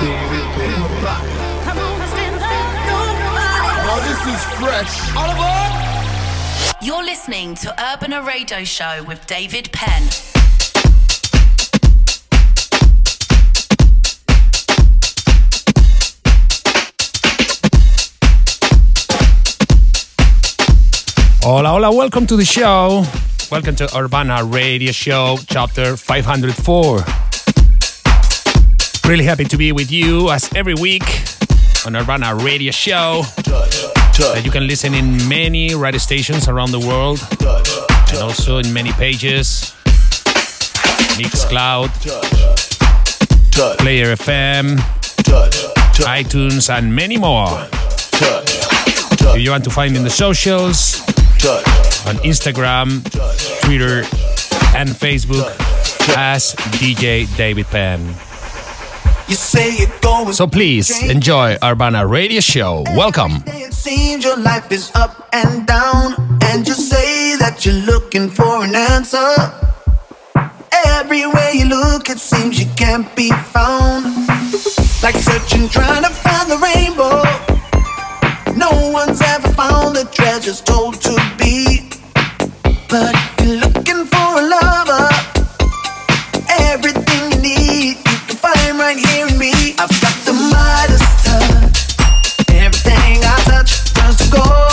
This is fresh. Oliver! You're listening to Urbana Radio Show with David Penn. Hola, hola, welcome to the show. Welcome to Urbana Radio Show, chapter 504. Really happy to be with you as every week on Urbana Radio Show. That you can listen in many radio stations around the world and also in many pages. Mixcloud, Player FM, iTunes, and many more. If you want to find me in the socials, on Instagram, Twitter, and Facebook as DJ David Penn. So please enjoy Urbana Radio Show. Welcome. It seems your life is up and down, and you say that you're looking for an answer. Everywhere you look, it seems you can't be found. Like searching, trying to find the rainbow. No one's ever found the treasure told to be. But if you're looking go.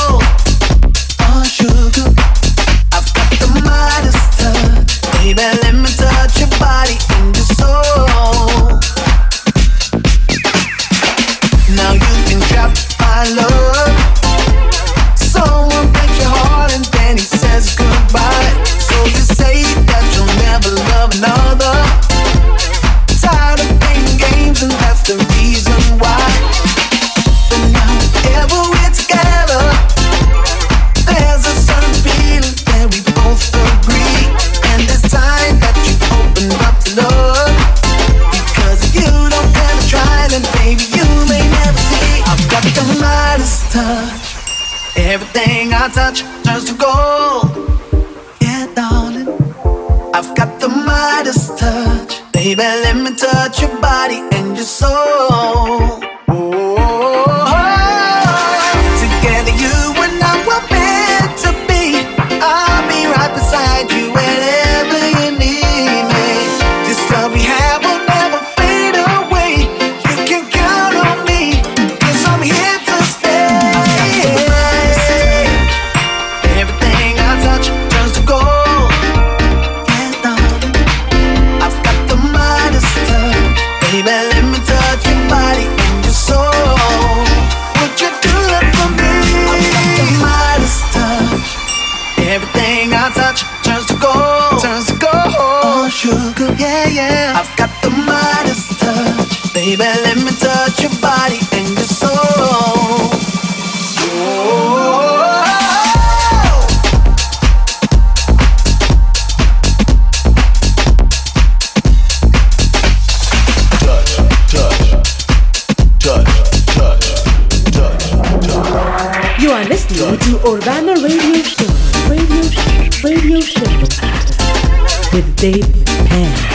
Dave Penn.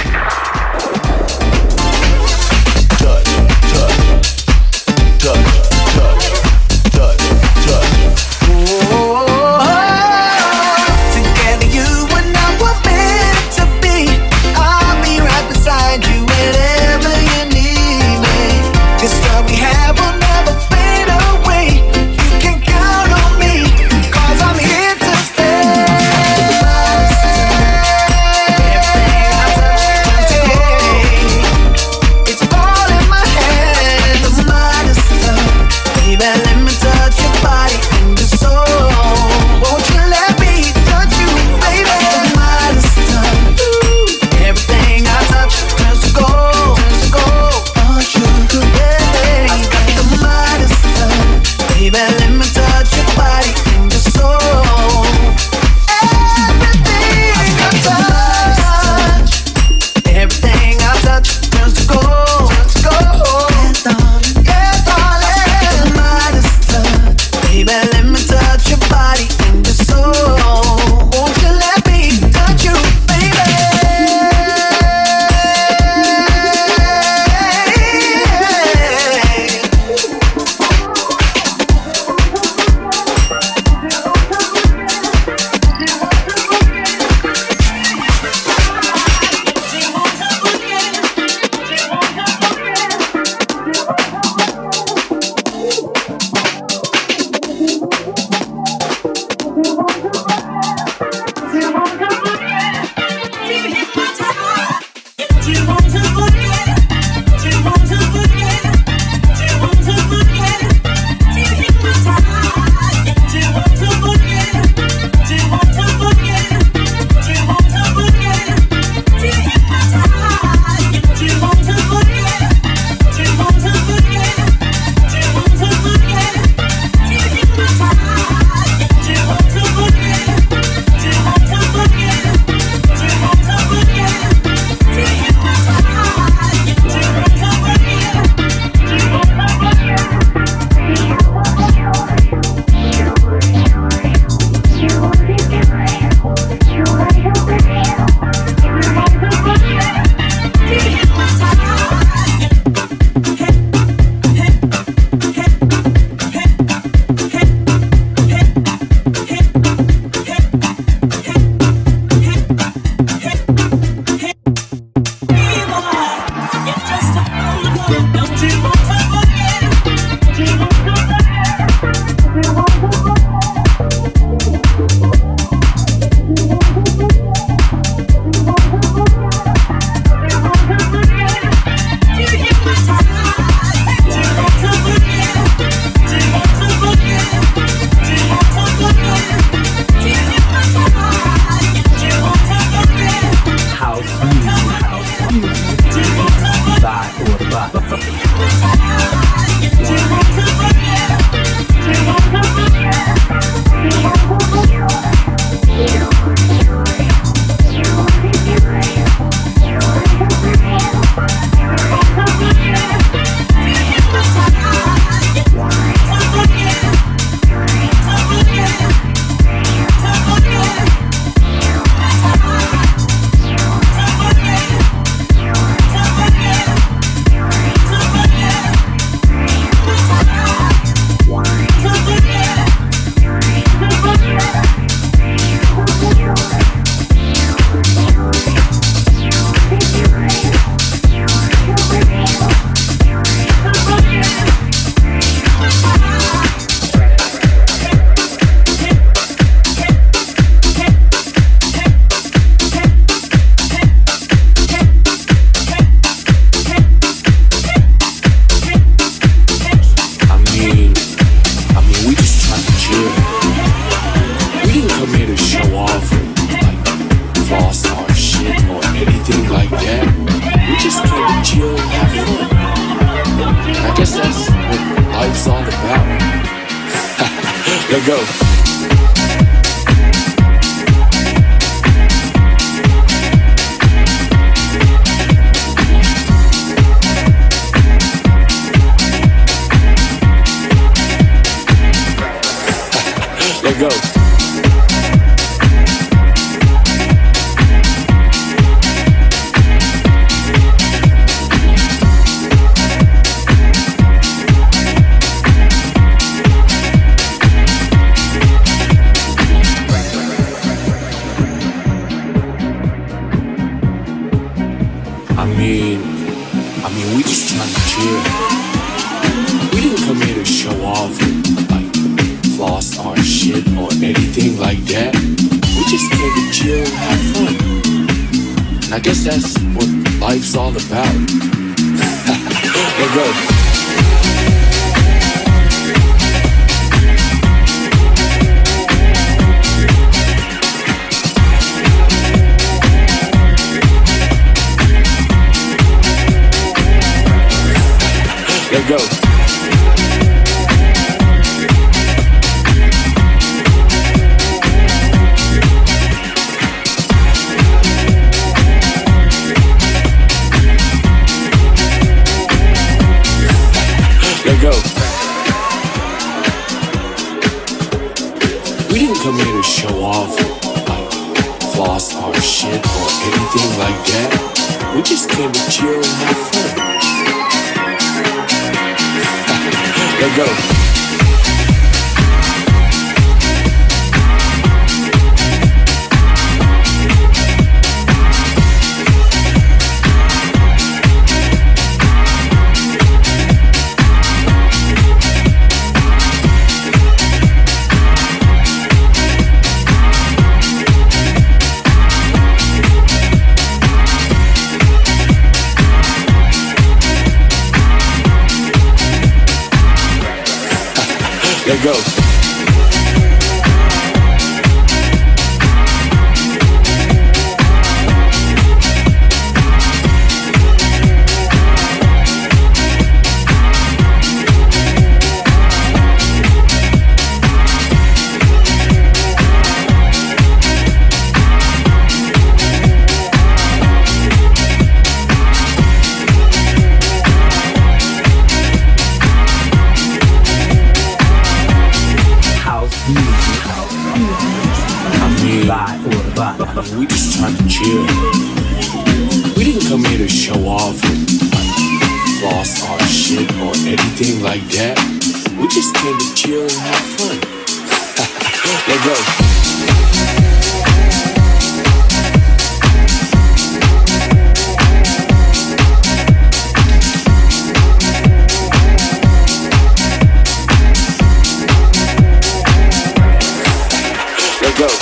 come here to show off and floss our shit or anything like that. We just came to chill and have fun. Let go. go.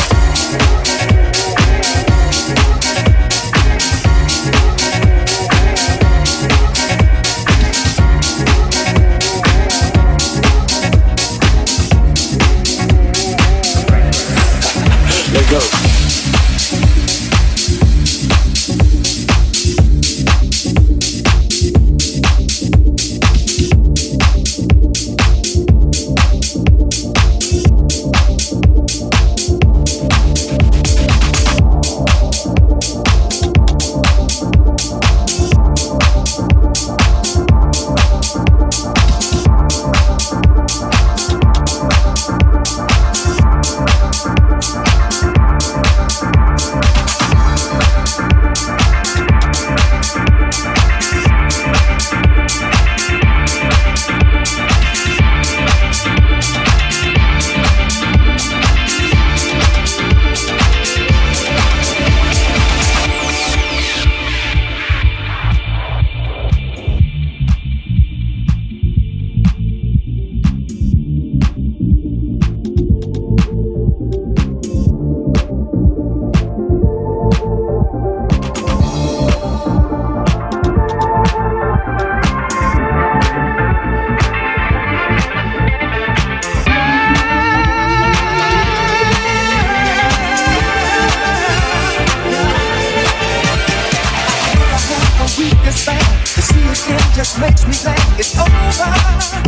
makes me think it's over.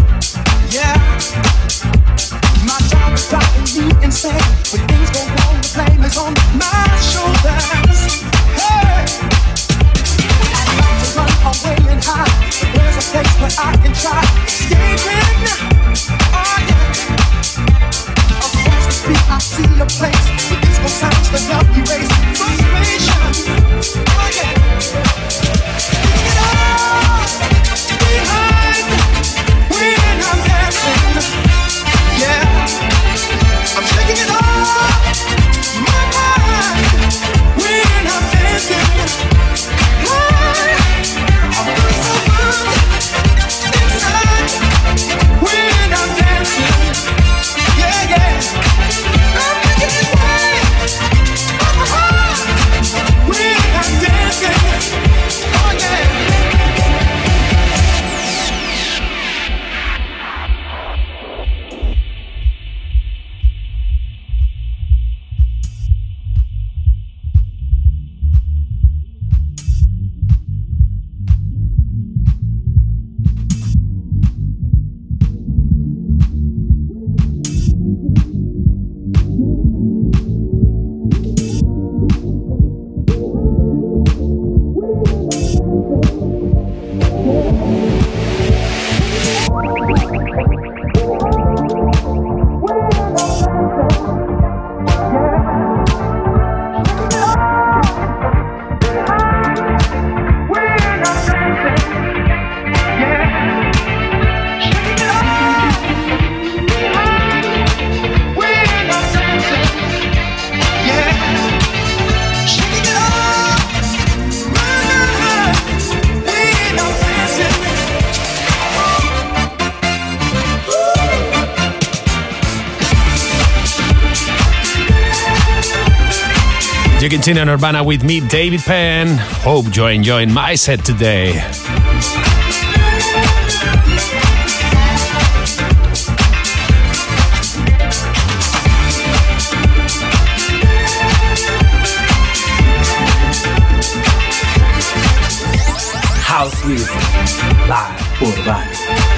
Continue on Urbana with me, David Penn. Hope you're enjoying my set today. House music, live Urbana.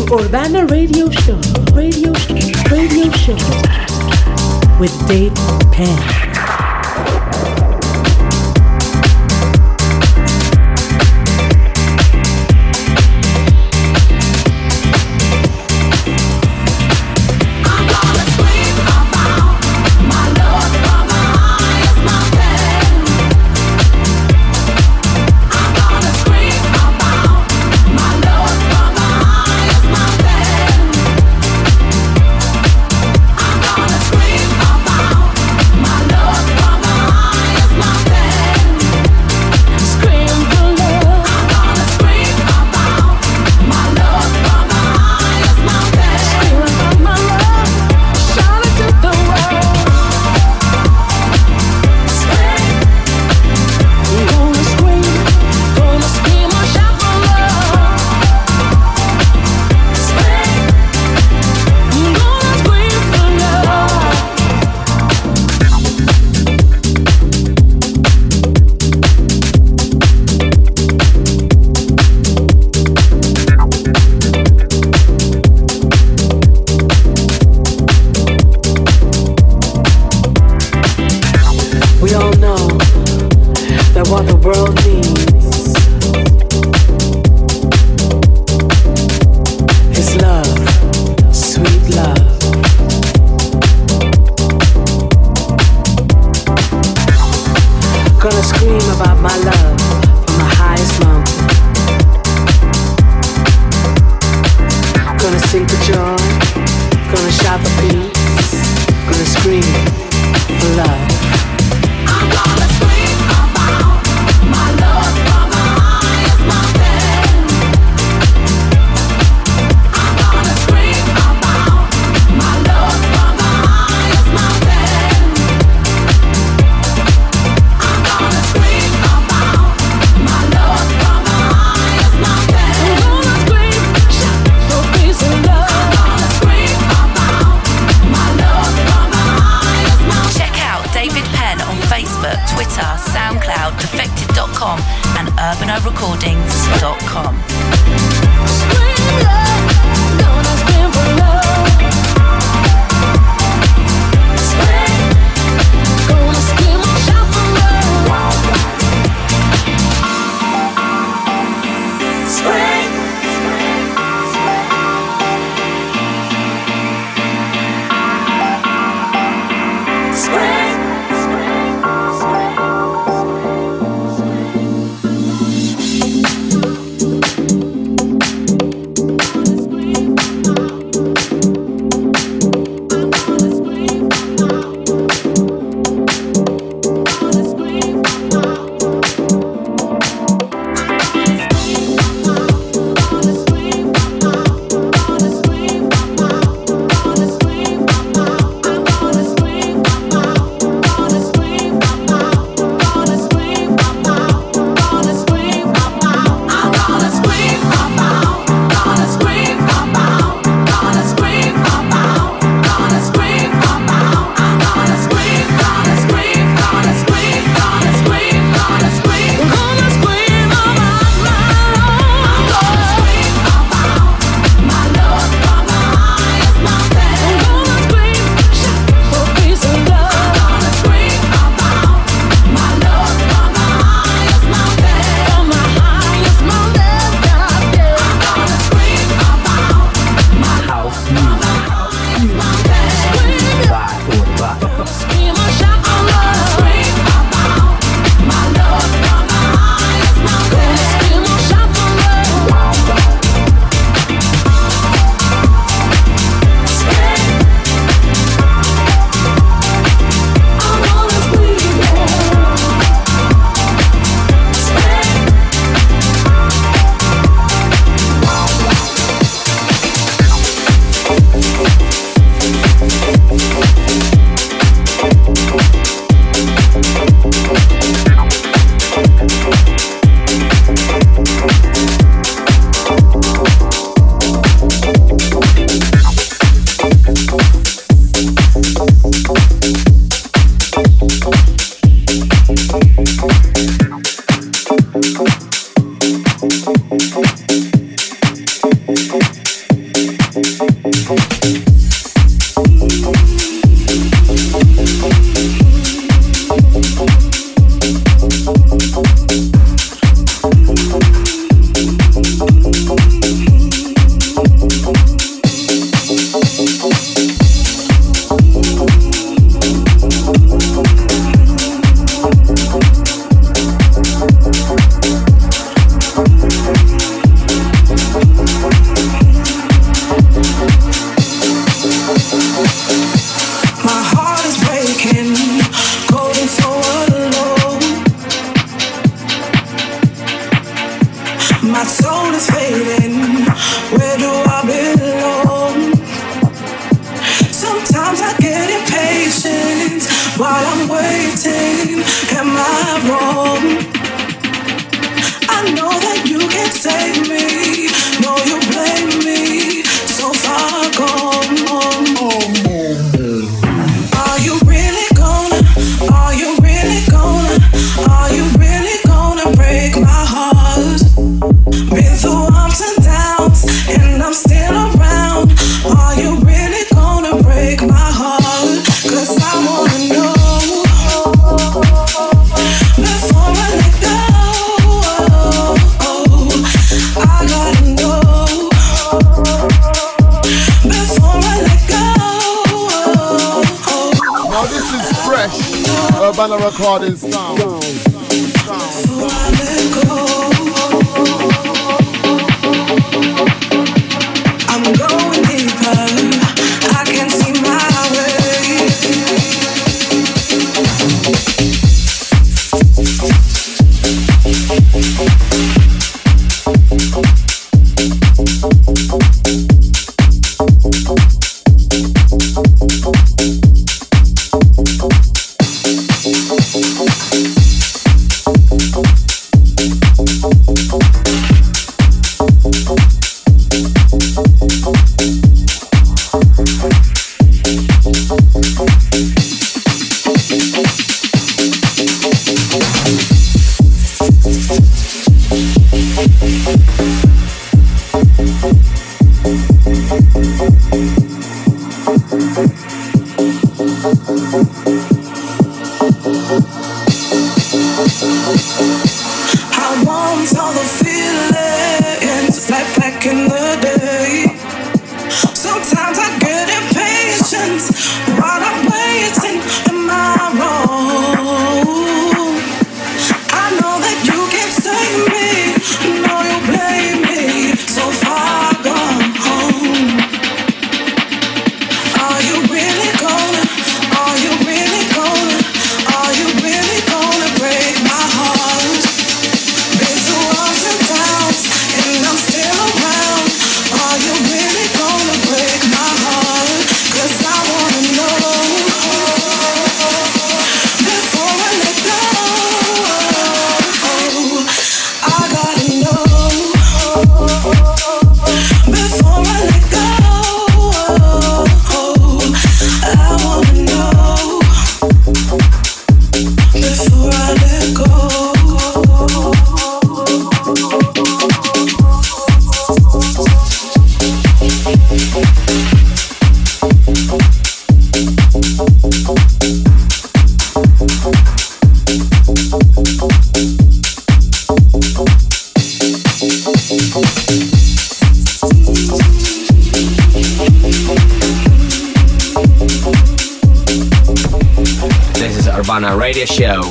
Urbana Radio Show. Radio Show, Radio Show with Dave Penn.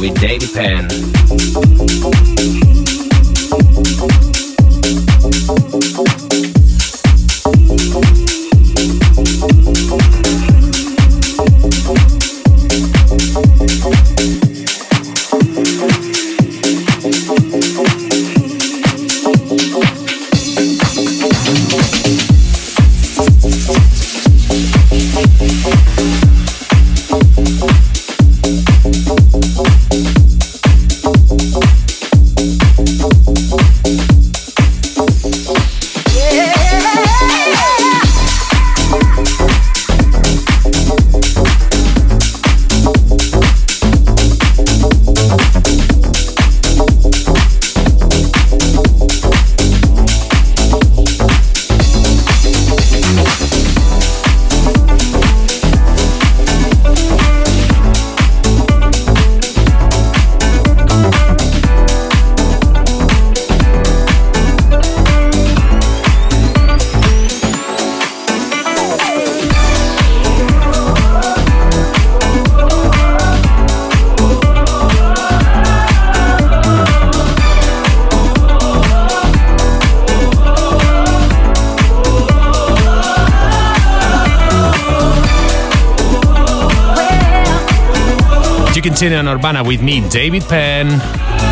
With David Penn. On Urbana with me, David Penn.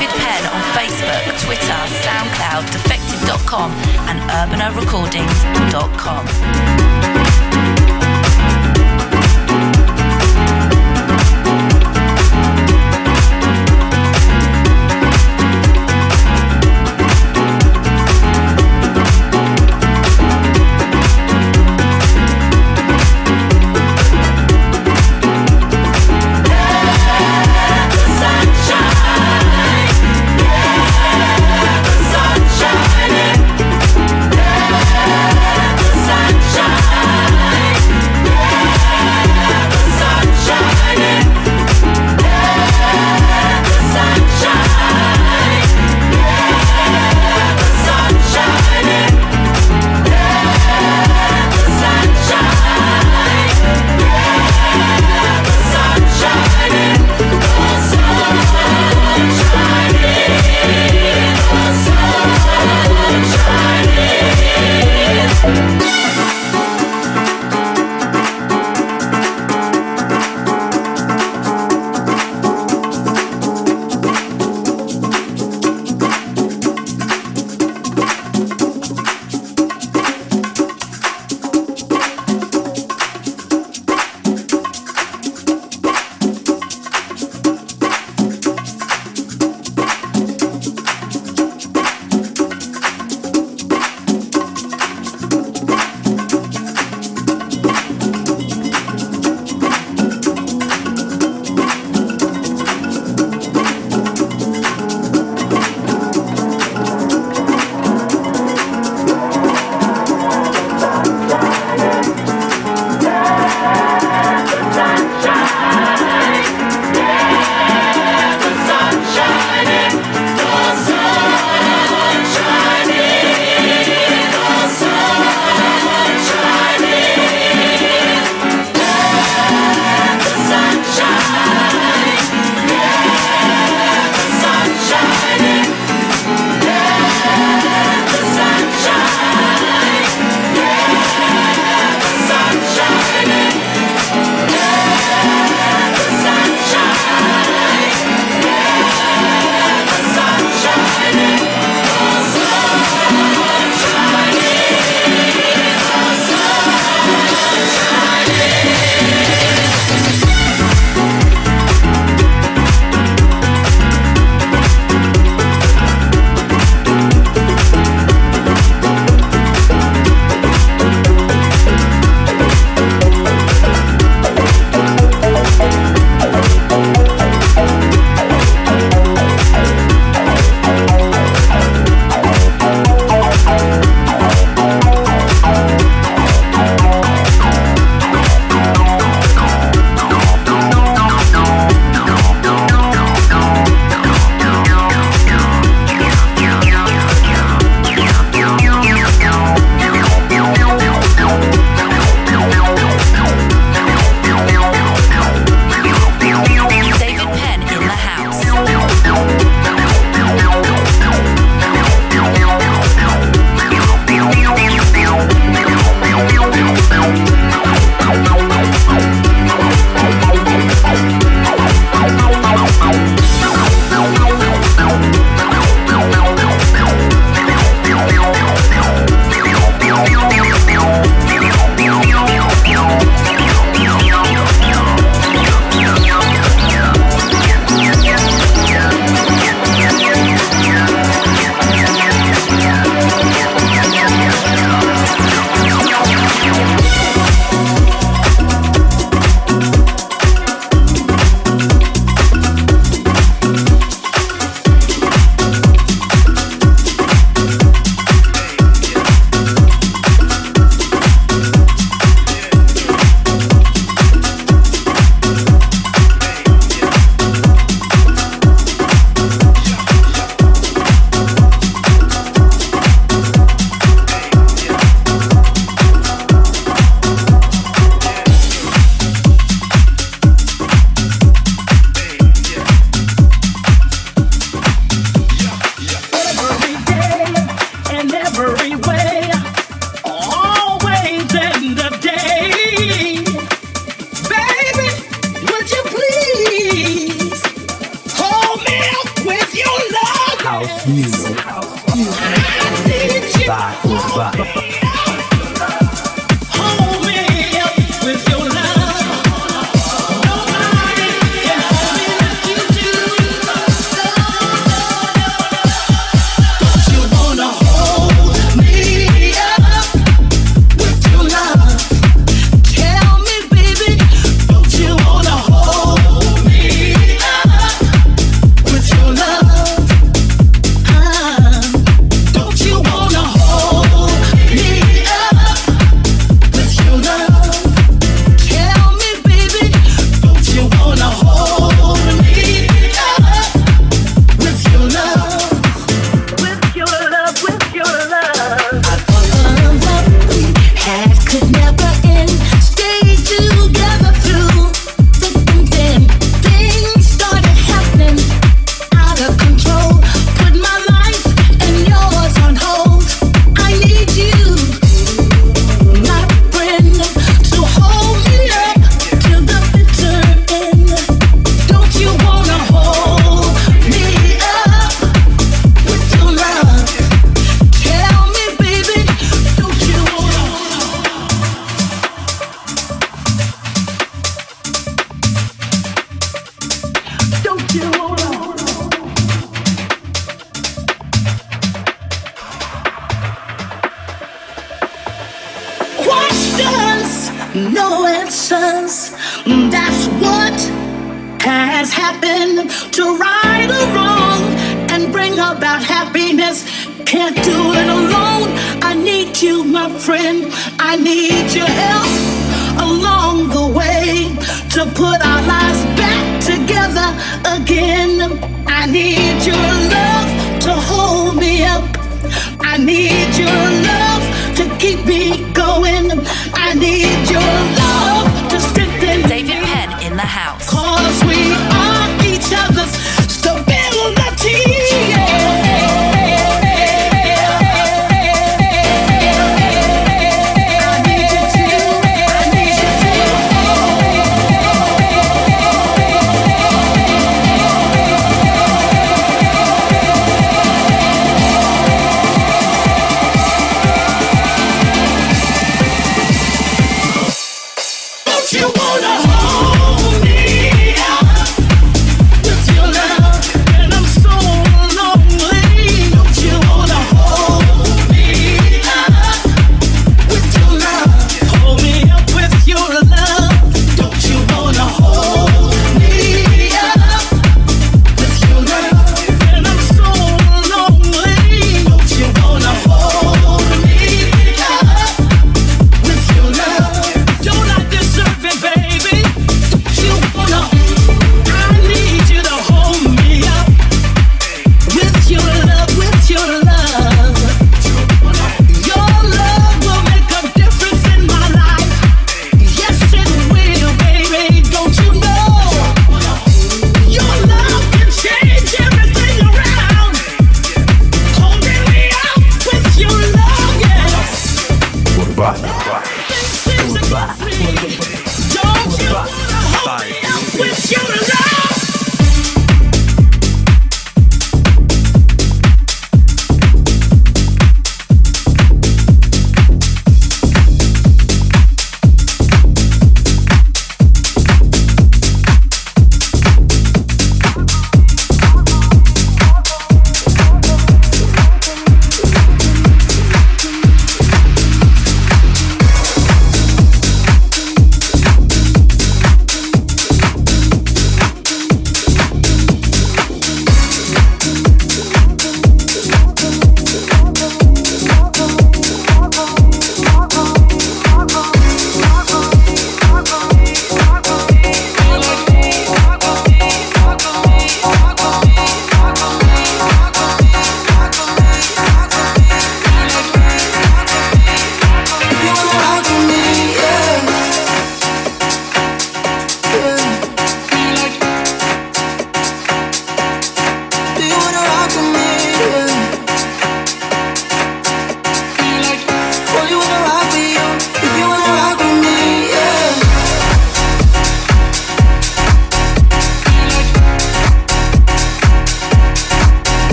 David Penn on Facebook, Twitter, SoundCloud, defected.com, and urbanarecordings.com.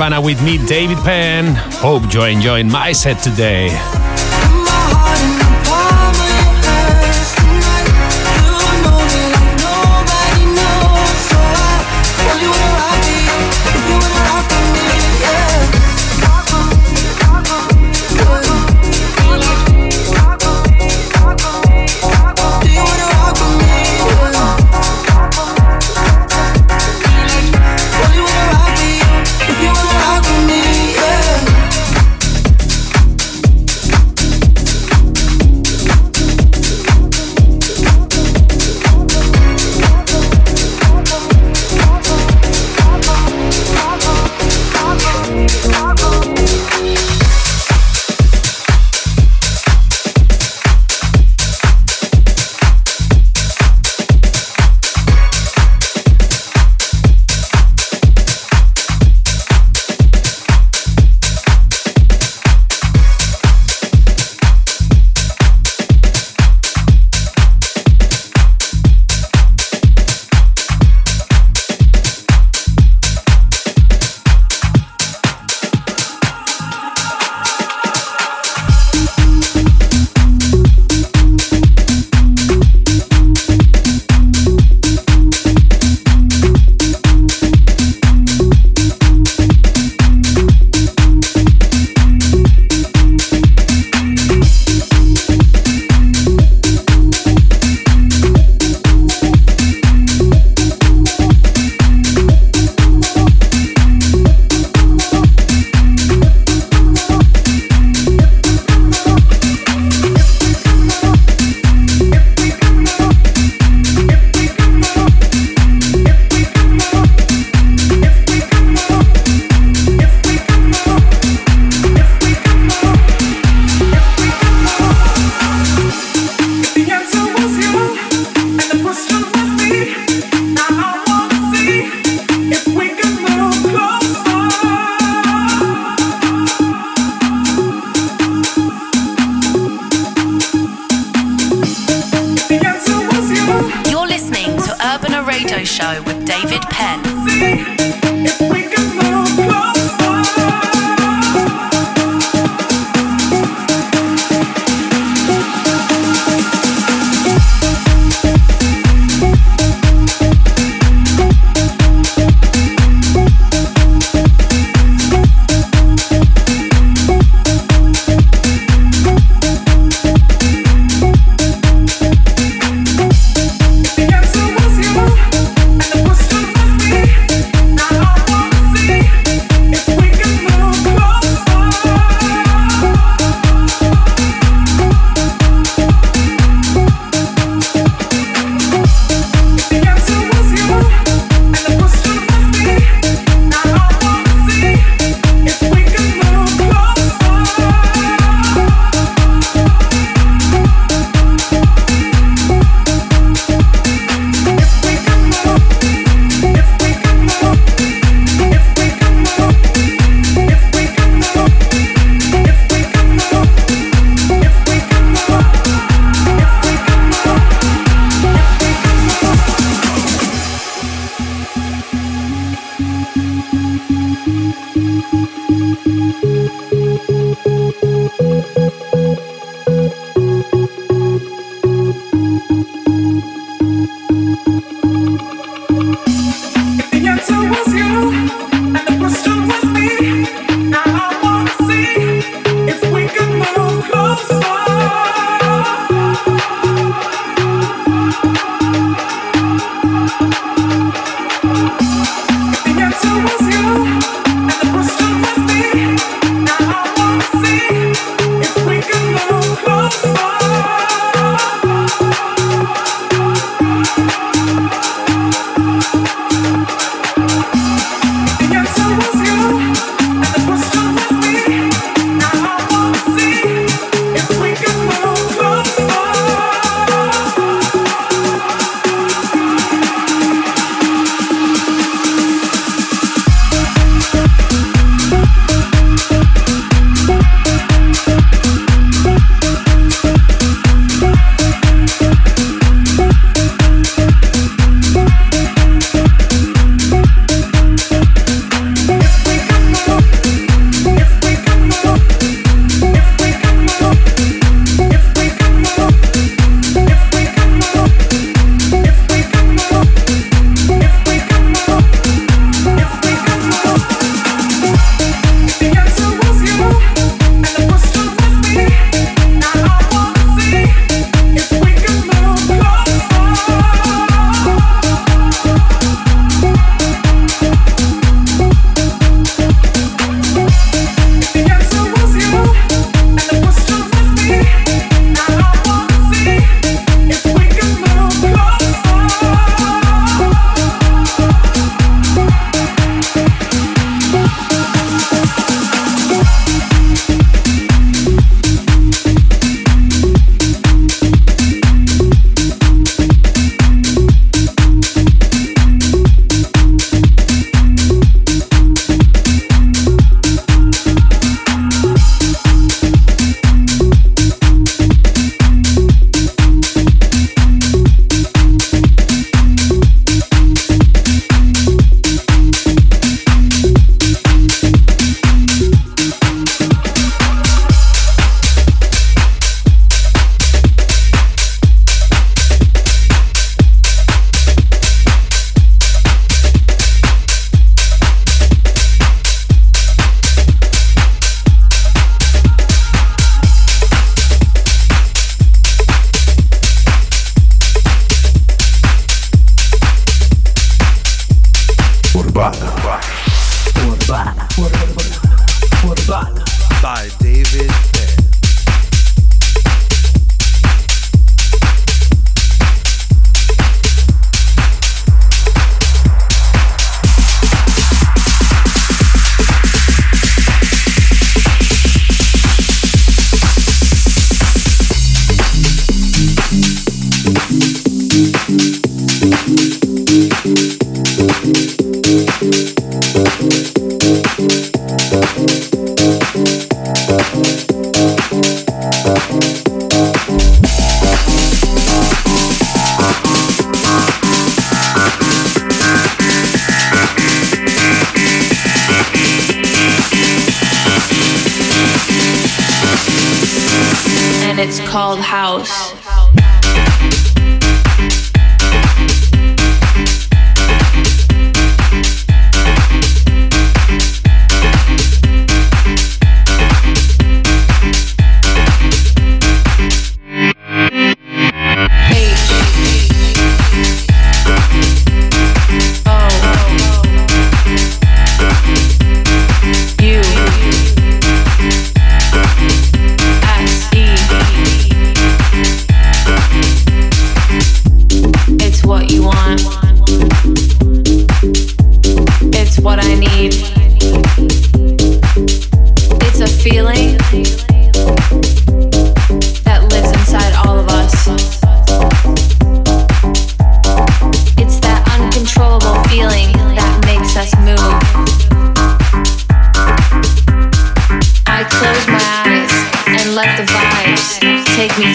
With me, David Penn. Hope you're enjoying my set today.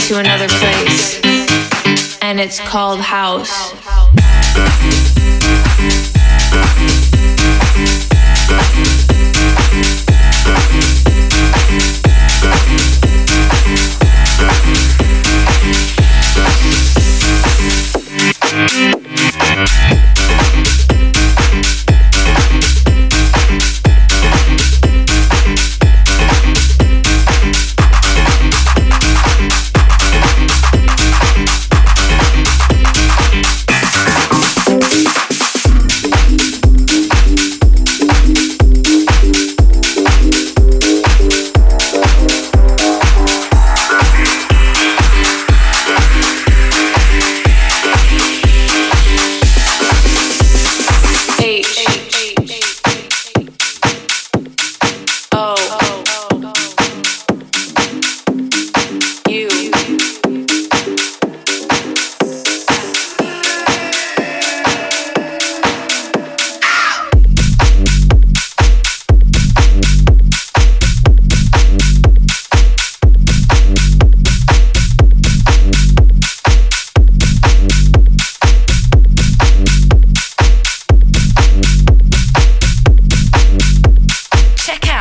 to another place, and it's called house.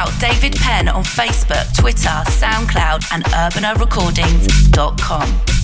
out David Penn on Facebook, Twitter, SoundCloud, and urbanarecordings.com.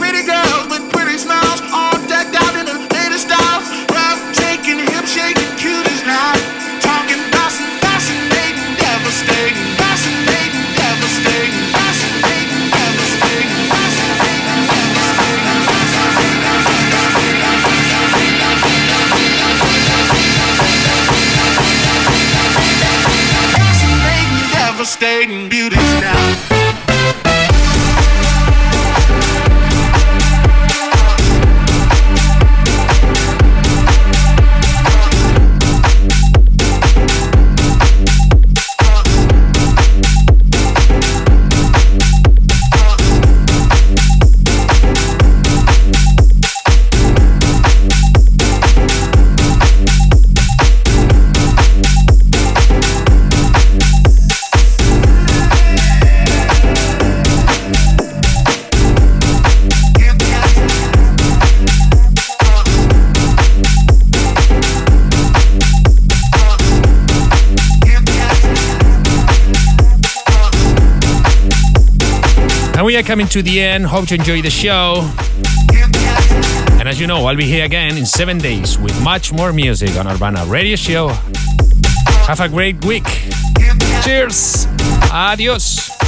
coming to the end. Hope you enjoy the show. And as you know, I'll be here again in seven days with much more music on Urbana Radio Show. Have a great week. Cheers. Adios.